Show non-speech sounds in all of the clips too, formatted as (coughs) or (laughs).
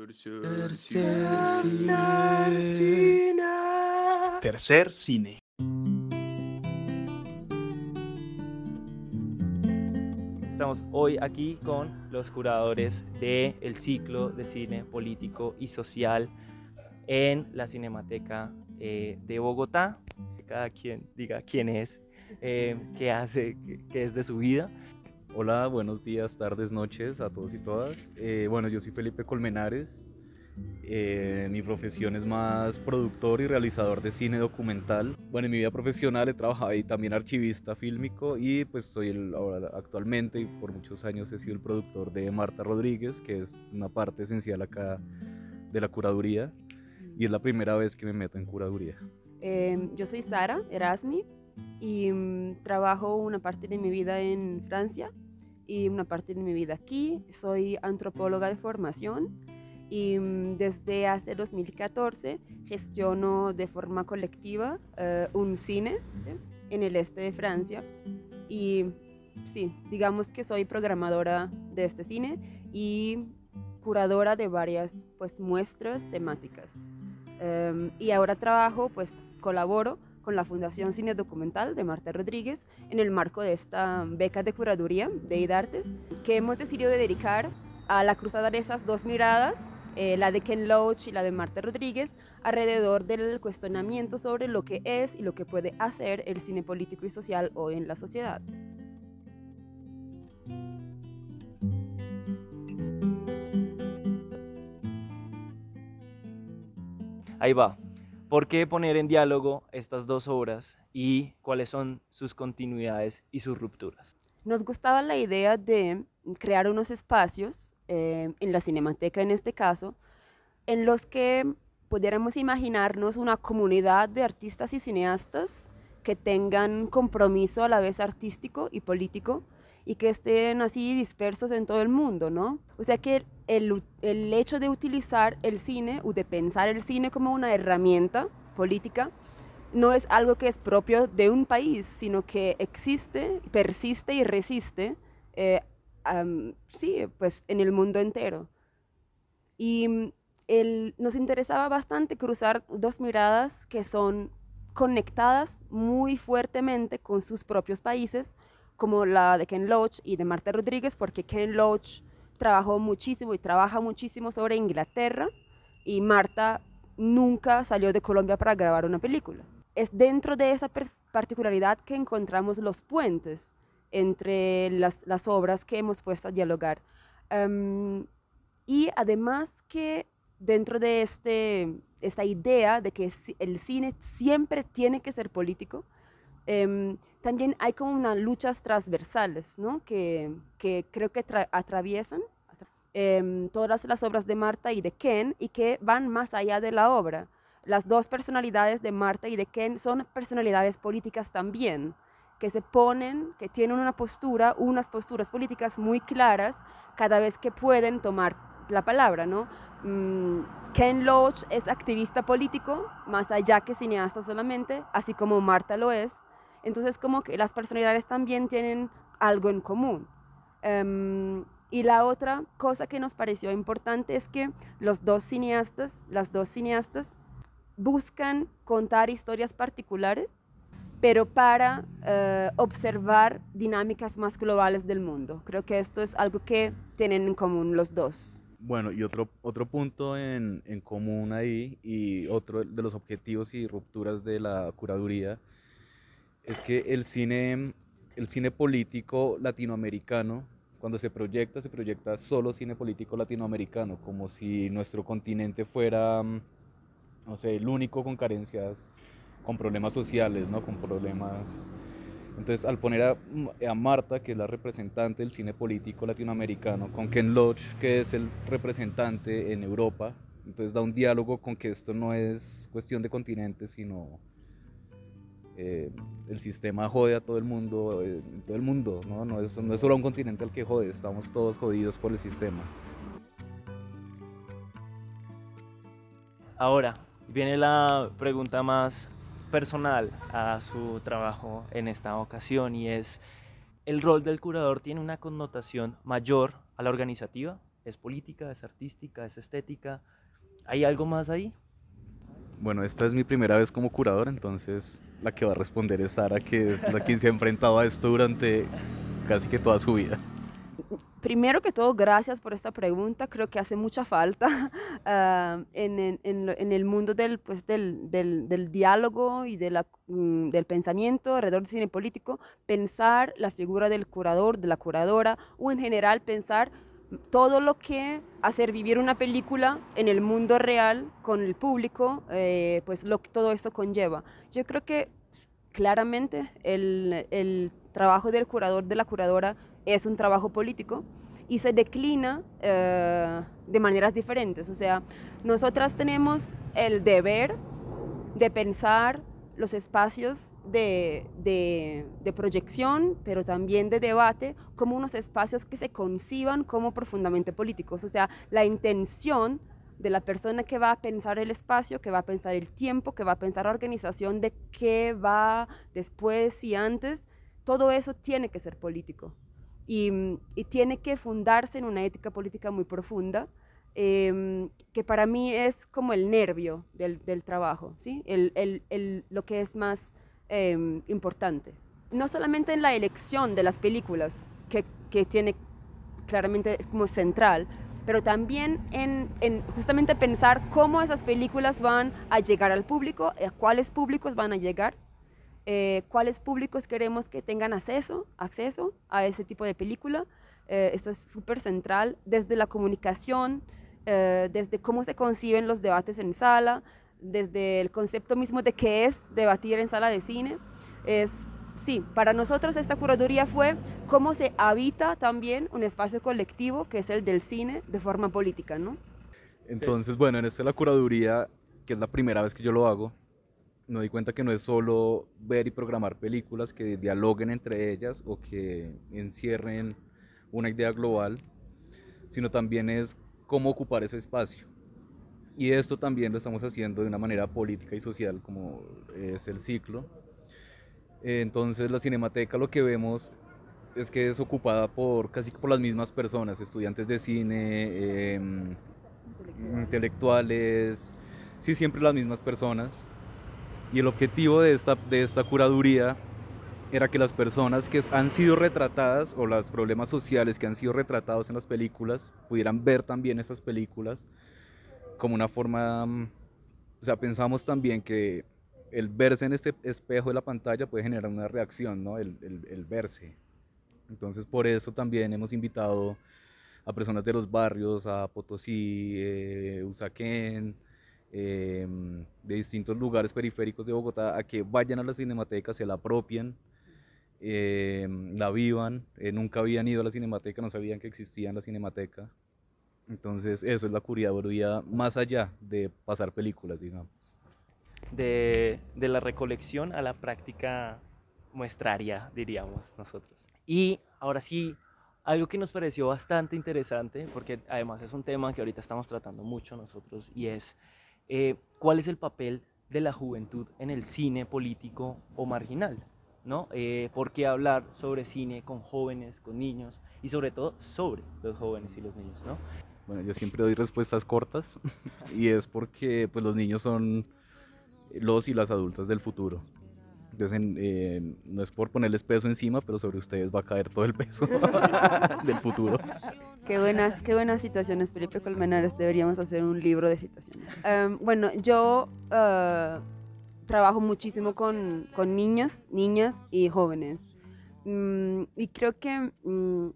Tercer cine. Tercer cine. Estamos hoy aquí con los curadores del el ciclo de cine político y social en la Cinemateca eh, de Bogotá. Cada quien diga quién es, eh, qué hace, qué, qué es de su vida. Hola, buenos días, tardes, noches a todos y todas. Eh, bueno, yo soy Felipe Colmenares. Eh, mi profesión es más productor y realizador de cine documental. Bueno, en mi vida profesional he trabajado ahí también archivista fílmico y pues soy el, ahora, actualmente y por muchos años he sido el productor de Marta Rodríguez, que es una parte esencial acá de la curaduría y es la primera vez que me meto en curaduría. Eh, yo soy Sara Erasmi y mm, trabajo una parte de mi vida en Francia y una parte de mi vida aquí. Soy antropóloga de formación y mm, desde hace 2014 gestiono de forma colectiva eh, un cine ¿sí? en el este de Francia y sí, digamos que soy programadora de este cine y curadora de varias pues muestras temáticas. Um, y ahora trabajo, pues colaboro con la Fundación Cine Documental de Marta Rodríguez en el marco de esta beca de curaduría de IDARTES que hemos decidido dedicar a la cruzada de esas dos miradas, eh, la de Ken Loach y la de Marta Rodríguez, alrededor del cuestionamiento sobre lo que es y lo que puede hacer el cine político y social hoy en la sociedad. Ahí va. ¿Por qué poner en diálogo estas dos obras y cuáles son sus continuidades y sus rupturas? Nos gustaba la idea de crear unos espacios, eh, en la cinemateca en este caso, en los que pudiéramos imaginarnos una comunidad de artistas y cineastas que tengan compromiso a la vez artístico y político y que estén así dispersos en todo el mundo, ¿no? O sea que el, el, hecho de utilizar el cine o de pensar el cine como una herramienta política no es algo que es propio de un país, sino que existe, persiste y resiste, eh, um, sí, pues en el mundo entero. Y el, nos interesaba bastante cruzar dos miradas que son conectadas muy fuertemente con sus propios países, como la de Ken Loach y de Marta Rodríguez, porque Ken Loach trabajó muchísimo y trabaja muchísimo sobre Inglaterra y Marta nunca salió de Colombia para grabar una película. Es dentro de esa particularidad que encontramos los puentes entre las, las obras que hemos puesto a dialogar. Um, y además que dentro de este, esta idea de que el cine siempre tiene que ser político, um, también hay como unas luchas transversales, ¿no? que, que creo que atraviesan eh, todas las obras de Marta y de Ken y que van más allá de la obra. Las dos personalidades de Marta y de Ken son personalidades políticas también, que se ponen, que tienen una postura, unas posturas políticas muy claras cada vez que pueden tomar la palabra, ¿no? Mm, Ken Loach es activista político, más allá que cineasta solamente, así como Marta lo es. Entonces, como que las personalidades también tienen algo en común. Um, y la otra cosa que nos pareció importante es que los dos cineastas, las dos cineastas, buscan contar historias particulares, pero para uh, observar dinámicas más globales del mundo. Creo que esto es algo que tienen en común los dos. Bueno, y otro, otro punto en, en común ahí, y otro de los objetivos y rupturas de la curaduría, es que el cine, el cine político latinoamericano, cuando se proyecta, se proyecta solo cine político latinoamericano, como si nuestro continente fuera, no sé, el único con carencias, con problemas sociales, ¿no? Con problemas... Entonces, al poner a, Marta, que es la representante del cine político latinoamericano, con Ken Loach, que es el representante en Europa, entonces da un diálogo con que esto no es cuestión de continentes, sino eh, el sistema jode a todo el mundo, eh, todo el mundo, ¿no? No, es, no es solo un continente al que jode, estamos todos jodidos por el sistema. Ahora, viene la pregunta más personal a su trabajo en esta ocasión y es, ¿el rol del curador tiene una connotación mayor a la organizativa? ¿Es política, es artística, es estética? ¿Hay algo más ahí? Bueno, esta es mi primera vez como curador, entonces la que va a responder es Sara, que es la quien se ha enfrentado a esto durante casi que toda su vida. Primero que todo, gracias por esta pregunta. Creo que hace mucha falta uh, (laughs) en, en, en, el mundo del, pues, del, del, diálogo y de la, um, del pensamiento alrededor del cine político, pensar la figura del curador, de la curadora, o en general pensar todo lo que hacer vivir una película en el mundo real con el público, eh, pues lo todo eso conlleva. Yo creo que claramente el, el, trabajo del curador, de la curadora, es un trabajo político y se declina eh, de maneras diferentes. O sea, nosotras tenemos el deber de pensar los espacios de, de, proyección, pero también de debate, como unos espacios que se conciban como profundamente políticos. O sea, la intención de la persona que va a pensar el espacio, que va a pensar el tiempo, que va a pensar la organización de qué va después y antes, todo eso tiene que ser político. Y, y tiene que fundarse en una ética política muy profunda Em, que para mí es como el nervio del, del trabajo, ¿sí? El, el, el, lo que es más eh, importante. No solamente en la elección de las películas, que, que tiene claramente como central, pero también en, en, justamente pensar cómo esas películas van a llegar al público, a cuáles públicos van a llegar, eh, cuáles públicos queremos que tengan acceso, acceso a ese tipo de película. Eh, esto es súper central desde la comunicación, eh, desde cómo se conciben los debates en sala, desde el concepto mismo de qué es debatir en sala de cine. Es, sí, para nosotros esta curaduría fue cómo se habita también un espacio colectivo que es el del cine de forma política, ¿no? Entonces, bueno, en esta la curaduría, que es la primera vez que yo lo hago, me doy cuenta que no es solo ver y programar películas que dialoguen entre ellas o que encierren una idea global, sino también es cómo ocupar ese espacio. Y esto también lo estamos haciendo de una manera política y social, como es el ciclo. Entonces la cinemateca lo que vemos es que es ocupada por casi por las mismas personas, estudiantes de cine, eh, intelectuales, sí, siempre las mismas personas. Y el objetivo de esta, de esta curaduría era que las personas que han sido retratadas o los problemas sociales que han sido retratados en las películas pudieran ver también esas películas como una forma, mm, o sea, pensamos también que el verse en este espejo de la pantalla puede generar una reacción, ¿no? El, el, el verse. Entonces por eso también hemos invitado a personas de los barrios, a Potosí, eh, Usaquén, eh, de distintos lugares periféricos de Bogotá, a que vayan a la cinemateca, se la apropien, eh, la vivan, eh, nunca habían ido a la cinemateca, no sabían que existía en la cinemateca. Entonces eso es la curaduría más allá de pasar películas, digamos. De, de la recolección a la práctica muestraria, diríamos nosotros. Y ahora sí, algo que nos pareció bastante interesante, porque además es un tema que ahorita estamos tratando mucho nosotros, y es eh, cuál es el papel de la juventud en el cine político o marginal. ¿No? Eh, ¿Por qué hablar sobre cine con jóvenes, con niños y sobre todo sobre los jóvenes y los niños, ¿no? Bueno, yo siempre doy respuestas cortas (laughs) y es porque pues, los niños son los y las adultas del futuro. Entonces, eh, no es por ponerles peso encima, pero sobre ustedes va a caer todo el peso (laughs) del futuro. Qué buenas, qué buenas situaciones, Felipe Colmenares. Deberíamos hacer un libro de situaciones. Um, bueno, yo uh, trabajo muchísimo con, con niños, niñas y jóvenes. Mm, y creo que mm,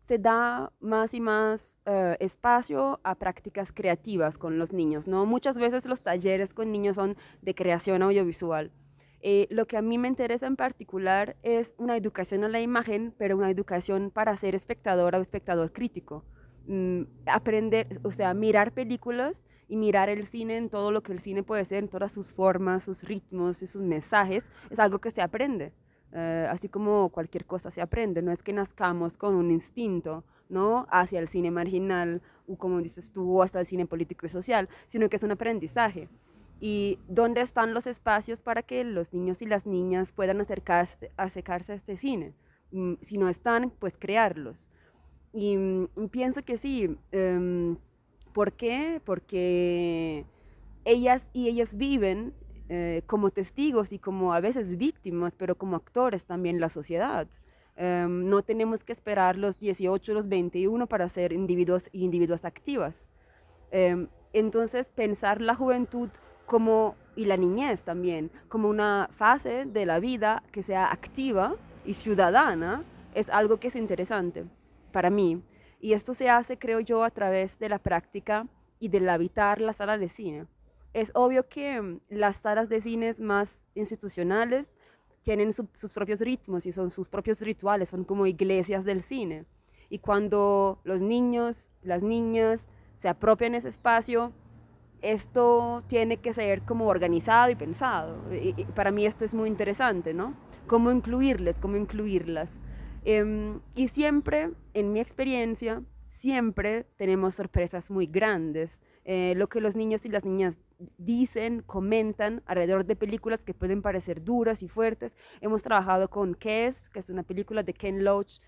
se da más y más uh, espacio a prácticas creativas con los niños. ¿no? Muchas veces los talleres con niños son de creación audiovisual. Eh, lo que a mí me interesa en particular es una educación a la imagen, pero una educación para ser espectador o espectador crítico. Mm, aprender, o sea, mirar películas y mirar el cine en todo lo que el cine puede ser, en todas sus formas, sus ritmos y sus mensajes, es algo que se aprende. Uh, así como cualquier cosa se aprende, no es que nazcamos con un instinto ¿no? hacia el cine marginal o como dices tú, hasta el cine político y social, sino que es un aprendizaje. Y dónde están los espacios para que los niños y las niñas puedan acercarse, acercarse a este cine. Mm, si no están, pues crearlos. y mm, pienso que sí. em, ¿Por qué? Porque ellas y ellos viven eh, como testigos y como a veces víctimas, pero como actores también en la sociedad. Em, no tenemos que esperar los 18, los 21 para ser individuos y individuas activas. Em, entonces, pensar la juventud como, y la niñez también, como una fase de la vida que sea activa y ciudadana, es algo que es interesante para mí. Y esto se hace, creo yo, a través de la práctica y del habitar la sala de cine. Es obvio que mm, las salas de cine más institucionales tienen su- sus propios ritmos y son sus propios rituales, son como iglesias del cine. Y cuando los niños, las niñas se apropian ese espacio, esto tiene que ser como organizado y pensado. Y para mí esto es muy interesante, ¿no? Cómo incluirles, cómo incluirlas. Em, y siempre, en mi experiencia, siempre tenemos sorpresas muy grandes. Eh, lo que los niños y las niñas dicen, comentan alrededor de películas que pueden parecer duras y fuertes. Hemos trabajado con Kes, que es una película de Ken Loach,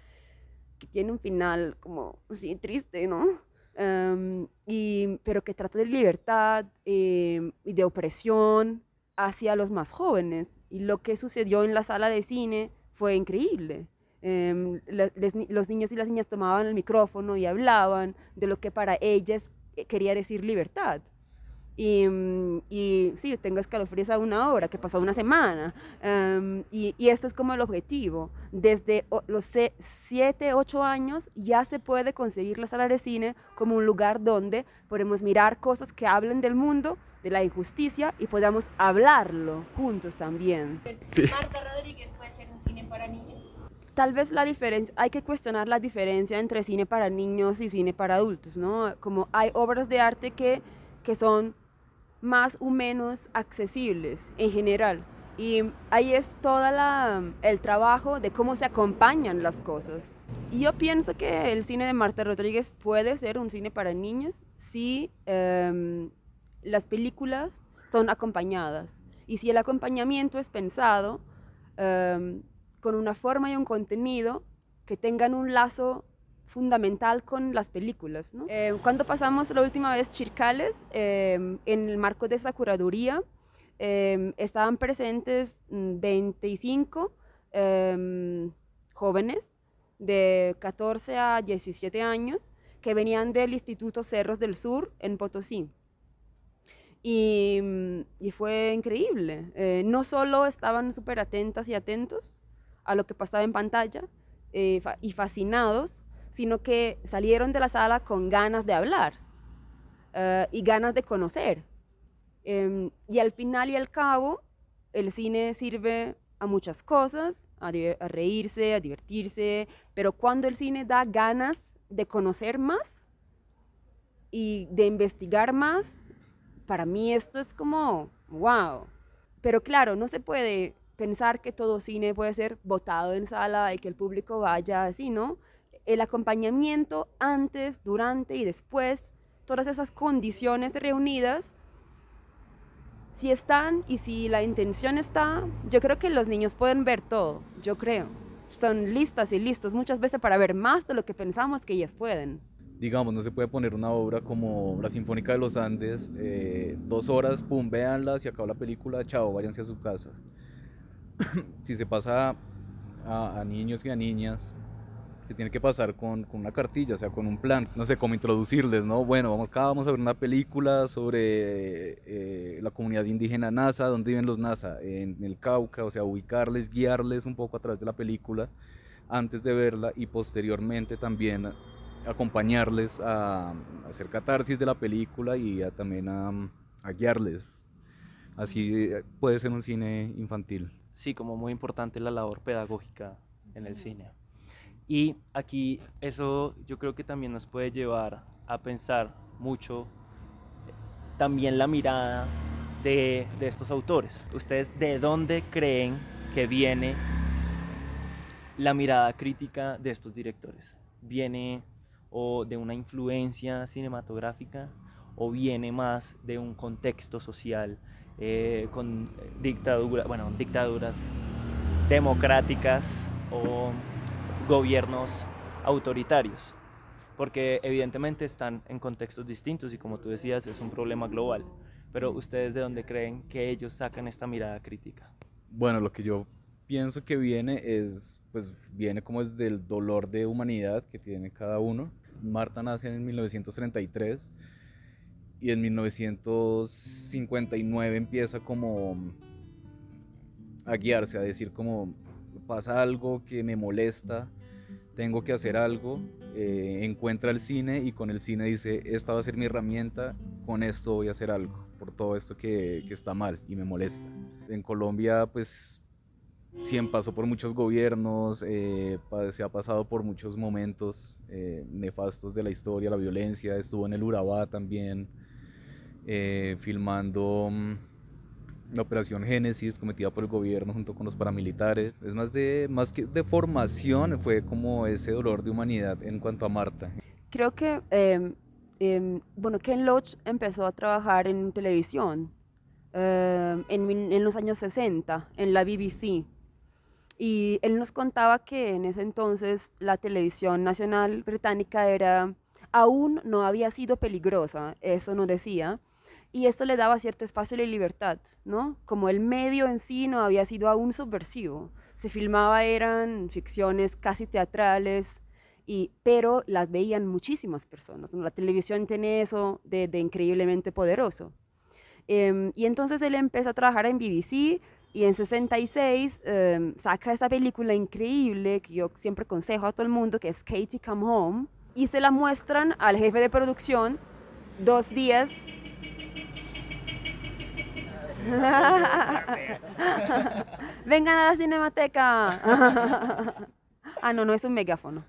que tiene un final como así triste, ¿no? Em, y, pero que trata de libertad em, y de opresión hacia los más jóvenes. Y lo que sucedió en la sala de cine fue increíble. La- les los niños y las niñas tomaban el micrófono y hablaban de lo que para ellas eh, quería decir libertad. Y, mm, y sí, tengo escalofríos a una hora, que pasó una semana. em, y, y esto es como el objetivo. Desde o- los 7, 8 años ya se puede concebir la sala de cine como un lugar donde podemos mirar cosas que hablen del mundo, de la injusticia y podamos hablarlo juntos también. Marta Rodríguez puede ser un cine para niños. Tal vez la diferencia, hay que cuestionar la diferencia entre cine para niños y cine para adultos, ¿no? Como hay obras de arte que, que son más o menos accesibles en general. Y ahí es todo el trabajo de cómo se acompañan las cosas. Y yo pienso que el cine de Marta Rodríguez puede ser un cine para niños si em, las películas son acompañadas. Y si el acompañamiento es pensado em, con una forma y un contenido que tengan un lazo fundamental con las películas. ¿no? Eh, cuando pasamos la última vez Chircales, eh, en el marco de esa curaduría, eh, estaban presentes mm, 25 eh, jóvenes de 14 a 17 años que venían del Instituto Cerros del Sur en Potosí. Y, mm, y fue increíble. Eh, no solo estaban súper atentas y atentos a lo que pasaba en pantalla eh, y fascinados, sino que salieron de la sala con ganas de hablar eh, y ganas de conocer. Em, y al final y al cabo, el cine sirve a muchas cosas, a, a reírse, a divertirse, pero cuando el cine da ganas de conocer más y de investigar más, para mí esto es como, wow. Pero claro, no se puede pensar que todo cine puede ser votado en sala y que el público vaya así, ¿no? El acompañamiento antes, durante y después, todas esas condiciones reunidas, si están y si la intención está, yo creo que los niños pueden ver todo, yo creo. Son listas y listos muchas veces para ver más de lo que pensamos que ellas pueden. digamos, no se puede poner una obra como la Sinfónica de los Andes, eh, dos horas, pum, véanla, se acabó la película, chao, váyanse a su casa. (coughs) si se pasa a, a niños y a niñas, se tiene que pasar con, con una cartilla, o sea, con un plan, no sé, cómo introducirles, ¿no? Bueno, vamos, acá vamos a ver una película sobre eh, la comunidad indígena NASA, dónde viven los NASA, en el Cauca, o sea, ubicarles, guiarles un poco a través de la película antes de verla y posteriormente también acompañarles a, a hacer catarsis de la película y a- también a, a guiarles. Así eh, puede ser un cine infantil. Sí, como muy importante la labor pedagógica en el cine. Y aquí eso yo creo que también nos puede llevar a pensar mucho eh, también la mirada de, de estos autores. ¿Ustedes de dónde creen que viene la mirada crítica de estos directores? ¿Viene o de una influencia cinematográfica o viene más de un contexto social eh, con dictadura, bueno, dictaduras democráticas o gobiernos autoritarios. porque evidentemente están en contextos distintos y como tú decías, es un problema global. Pero ustedes de dónde creen que ellos sacan esta mirada crítica? Bueno, lo que yo pienso que viene es, pues viene como es del dolor de humanidad que tiene cada uno. Marta nace en 1933 y en 1959 empieza como a guiarse, a decir como pasa algo que me molesta, tengo que hacer algo, eh, encuentra el cine y con el cine dice, esta va a ser mi herramienta, con esto voy a hacer algo, por todo esto que, que está mal y me molesta. En Colombia pues siempre pasó por muchos gobiernos, eh, se ha pasado por muchos momentos eh, nefastos de la historia, la violencia, estuvo en el Urabá también, eh, filmando mm, la operación Génesis cometida por el gobierno junto con los paramilitares. Es más, de, más que de formación, fue como ese dolor de humanidad en cuanto a Marta. Creo que, em, bueno, Ken Loach empezó a trabajar en televisión em, en, en los años 60, en la BBC. Y él nos contaba que en ese entonces la televisión nacional británica era, aún no había sido peligrosa, eso nos decía, y esto le daba cierto espacio de libertad, ¿no? Como el medio en sí no había sido aún subversivo. Se filmaba, eran ficciones casi teatrales, y, pero las veían muchísimas personas. La televisión tiene eso de, increíblemente poderoso. Em, y entonces él empezó a trabajar en BBC y en 66 em, saca esa película increíble que yo siempre aconsejo a todo el mundo, que es Katie Come Home, y se la muestran al jefe de producción dos días (laughs) Vengan a la cinemateca. (laughs) ah, no, no es un megáfono.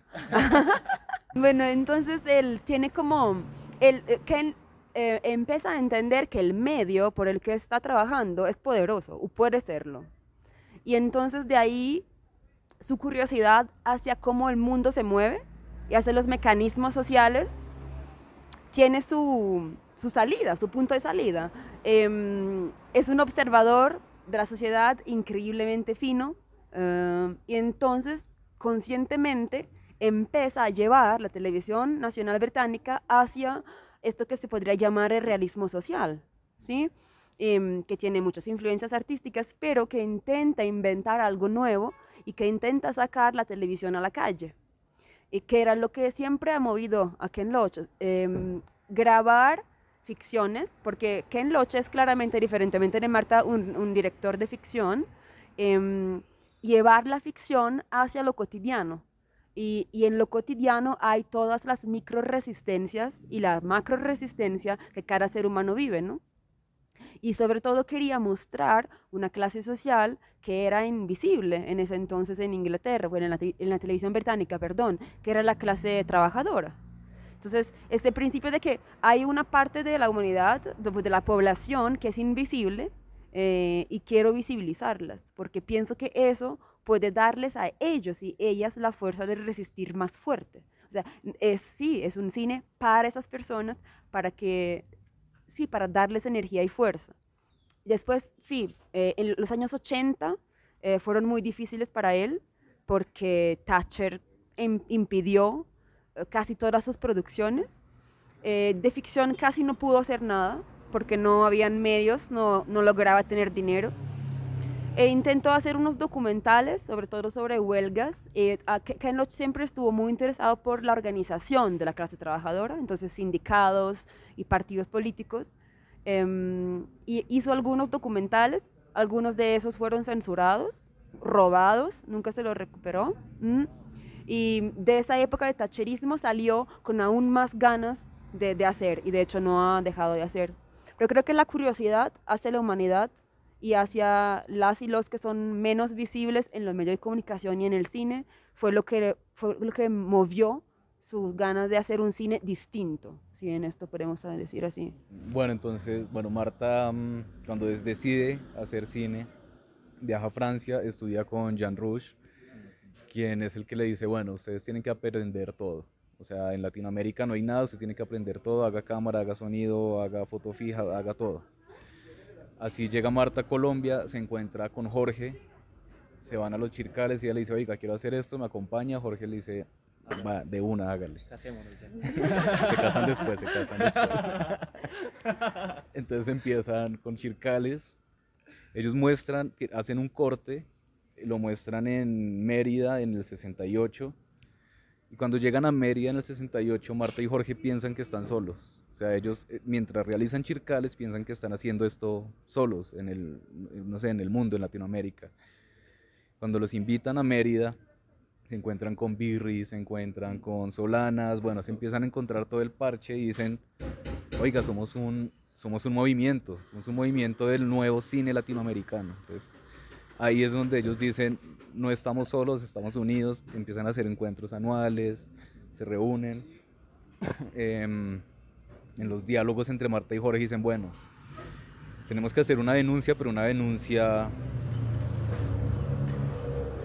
(laughs) bueno, entonces él tiene como, él, eh, Ken eh, empieza a entender que el medio por el que está trabajando es poderoso, o puede serlo. Y entonces de ahí su curiosidad hacia cómo el mundo se mueve y hacia los mecanismos sociales tiene su, su salida, su punto de salida. Em, es un observador de la sociedad increíblemente fino em, y entonces conscientemente empieza a llevar la televisión nacional británica hacia esto que se podría llamar el realismo social, ¿sí? Em, que tiene muchas influencias artísticas, pero que intenta inventar algo nuevo y que intenta sacar la televisión a la calle. Y que era lo que siempre ha movido a Ken Loach, grabar ficciones, porque Ken Loach es claramente, diferentemente de Marta, un, director de ficción, em, llevar la ficción hacia lo cotidiano. Y, y, en lo cotidiano hay todas las micro resistencias y la macro resistencia que cada ser humano vive, ¿no? Y sobre todo quería mostrar una clase social que era invisible en ese entonces en Inglaterra, bueno, en la, en la televisión británica, perdón, que era la clase trabajadora. Entonces, este principio de que hay una parte de la humanidad, de, la población, que es invisible eh, y quiero visibilizarlas, porque pienso que eso puede darles a ellos y ellas la fuerza de resistir más fuerte. O sea, es, sí, es un cine para esas personas, para que, sí, para darles energía y fuerza. Después, sí, eh, en los años 80 eh, fueron muy difíciles para él, porque Thatcher impidió casi todas sus producciones. Eh, de ficción casi no pudo hacer nada porque no habían medios, no, no lograba tener dinero. E intentó hacer unos documentales, sobre todo sobre huelgas. Eh, Ken Loach siempre estuvo muy interesado por la organización de la clase trabajadora, entonces sindicatos y partidos políticos. Em, y hizo algunos documentales, algunos de esos fueron censurados, robados, nunca se los recuperó. Mm. Y de esa época de tacherismo salió con aún más ganas de, hacer y de hecho no ha dejado de hacer. Pero creo que la curiosidad hacia la humanidad y hacia las y los que son menos visibles en los medios de comunicación y en el cine fue lo que, fue lo que movió sus ganas de hacer un cine distinto, si en esto podemos decir así. Bueno, entonces, bueno, Marta mm, cuando decide hacer cine, viaja a Francia, estudia con Jean Rouge, quien es el que le dice, bueno, ustedes tienen que aprender todo. O sea, en Latinoamérica no hay nada, usted tiene que aprender todo, haga cámara, haga sonido, haga foto fija, haga todo. Así llega Marta a Colombia, se encuentra con Jorge, se van a los chircales y ella le dice, oiga, quiero hacer esto, me acompaña. Jorge le dice, Va, de una, hágale. Casémonos ya. Se casan después, se casan después. Entonces empiezan con Chircales. Ellos muestran, hacen un corte, lo muestran en Mérida en el 68. Y cuando llegan a Mérida en el 68, Marta y Jorge piensan que están solos. O sea, ellos eh, mientras realizan Chircales piensan que están haciendo esto solos en el, no sé, en el mundo, en Latinoamérica. Cuando los invitan a Mérida, se encuentran con Birri, se encuentran con Solanas, bueno, se empiezan a encontrar todo el parche y dicen, oiga, somos un, somos un movimiento, somos un movimiento del nuevo cine latinoamericano. Entonces, ahí es donde ellos dicen, no estamos solos, estamos unidos, empiezan a hacer encuentros anuales, se reúnen. (coughs) Em, en los diálogos entre Marta y Jorge dicen, bueno, tenemos que hacer una denuncia, pero una denuncia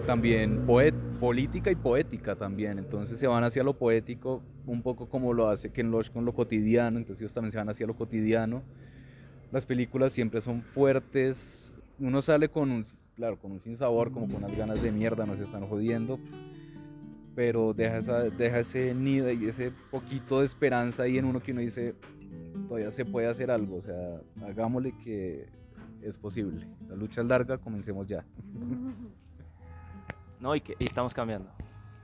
también poet, política y poética también. Entonces se van hacia lo poético, un poco como lo hace Ken Loach con lo cotidiano, entonces ellos también se van hacia lo cotidiano. Las películas siempre son fuertes, uno sale con un, claro, con un sinsabor, como con unas ganas de mierda, nos están jodiendo, pero deja, esa, deja ese nido y ese poquito de esperanza ahí en uno que uno dice, todavía se puede hacer algo, o sea, hagámosle que es posible. La lucha es larga, comencemos ya. (laughs) No, y que y estamos cambiando,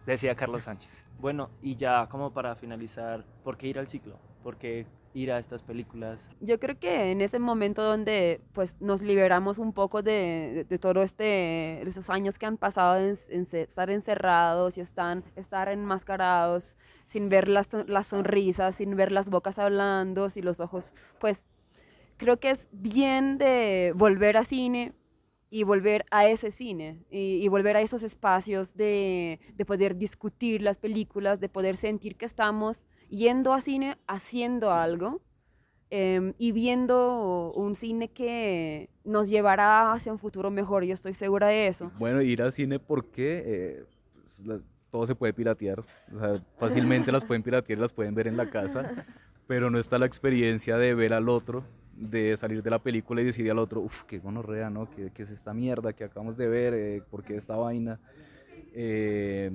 decía Carlos Sánchez. Bueno, y ya como para finalizar, ¿por qué ir al ciclo? ¿Por qué ir a estas películas? Yo creo que en ese momento donde pues nos liberamos un poco de, de, todo este, de esos años que han pasado en, estar encerrados y están, estar enmascarados, sin ver las, las sonrisas, sin ver las bocas hablando, y los ojos, pues creo que es bien de volver a cine y volver a ese cine y, y volver a esos espacios de, de poder discutir las películas, de poder sentir que estamos yendo a cine haciendo algo em, y viendo un cine que nos llevará hacia un futuro mejor, yo estoy segura de eso. Bueno, ir al cine porque eh, pues, todo se puede piratear, o sea, fácilmente las pueden piratear las pueden ver en la casa, pero no está la experiencia de ver al otro, de salir de la película y decirle al otro, uff, qué gonorrea, ¿no? ¿Qué, qué es esta mierda que acabamos de ver? Eh, ¿Por qué esta vaina? Eh,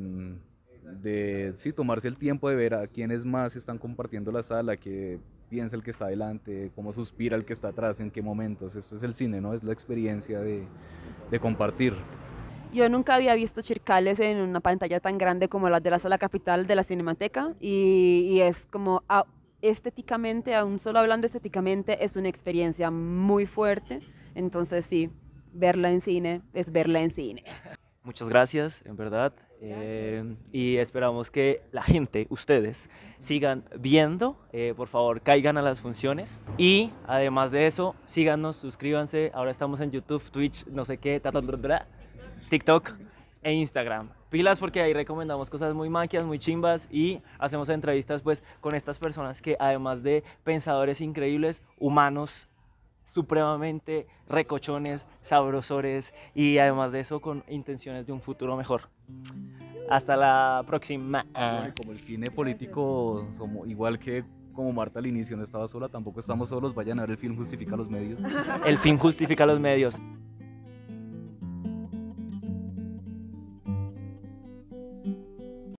de, sí, tomarse el tiempo de ver a quiénes más están compartiendo la sala, qué piensa el que está adelante, cómo suspira el que está atrás, en qué momentos. Esto es el cine, ¿no? Es la experiencia de, de compartir. Yo nunca había visto Chircales en una pantalla tan grande como la de la sala capital de la Cinemateca y, y es como ah, estéticamente, aún solo hablando estéticamente, es una experiencia muy fuerte. Entonces sí, verla en cine es verla en cine. Muchas gracias, en verdad. eh, y esperamos que la gente, ustedes, sigan viendo. eh, por favor, caigan a las funciones. Y además de eso, síganos, suscríbanse. Ahora estamos en YouTube, Twitch, no sé qué, ta, ta, bla, bla, TikTok e Instagram. Pilas porque ahí recomendamos cosas muy maquias, muy chimbas y hacemos entrevistas pues con estas personas que además de pensadores increíbles, humanos supremamente recochones, sabrosores y además de eso con intenciones de un futuro mejor. Hasta la próxima. Bueno, como el cine político, somos, igual que como Marta al inicio no estaba sola, tampoco estamos solos, vayan a ver el film Justifica los Medios. El fin justifica los medios.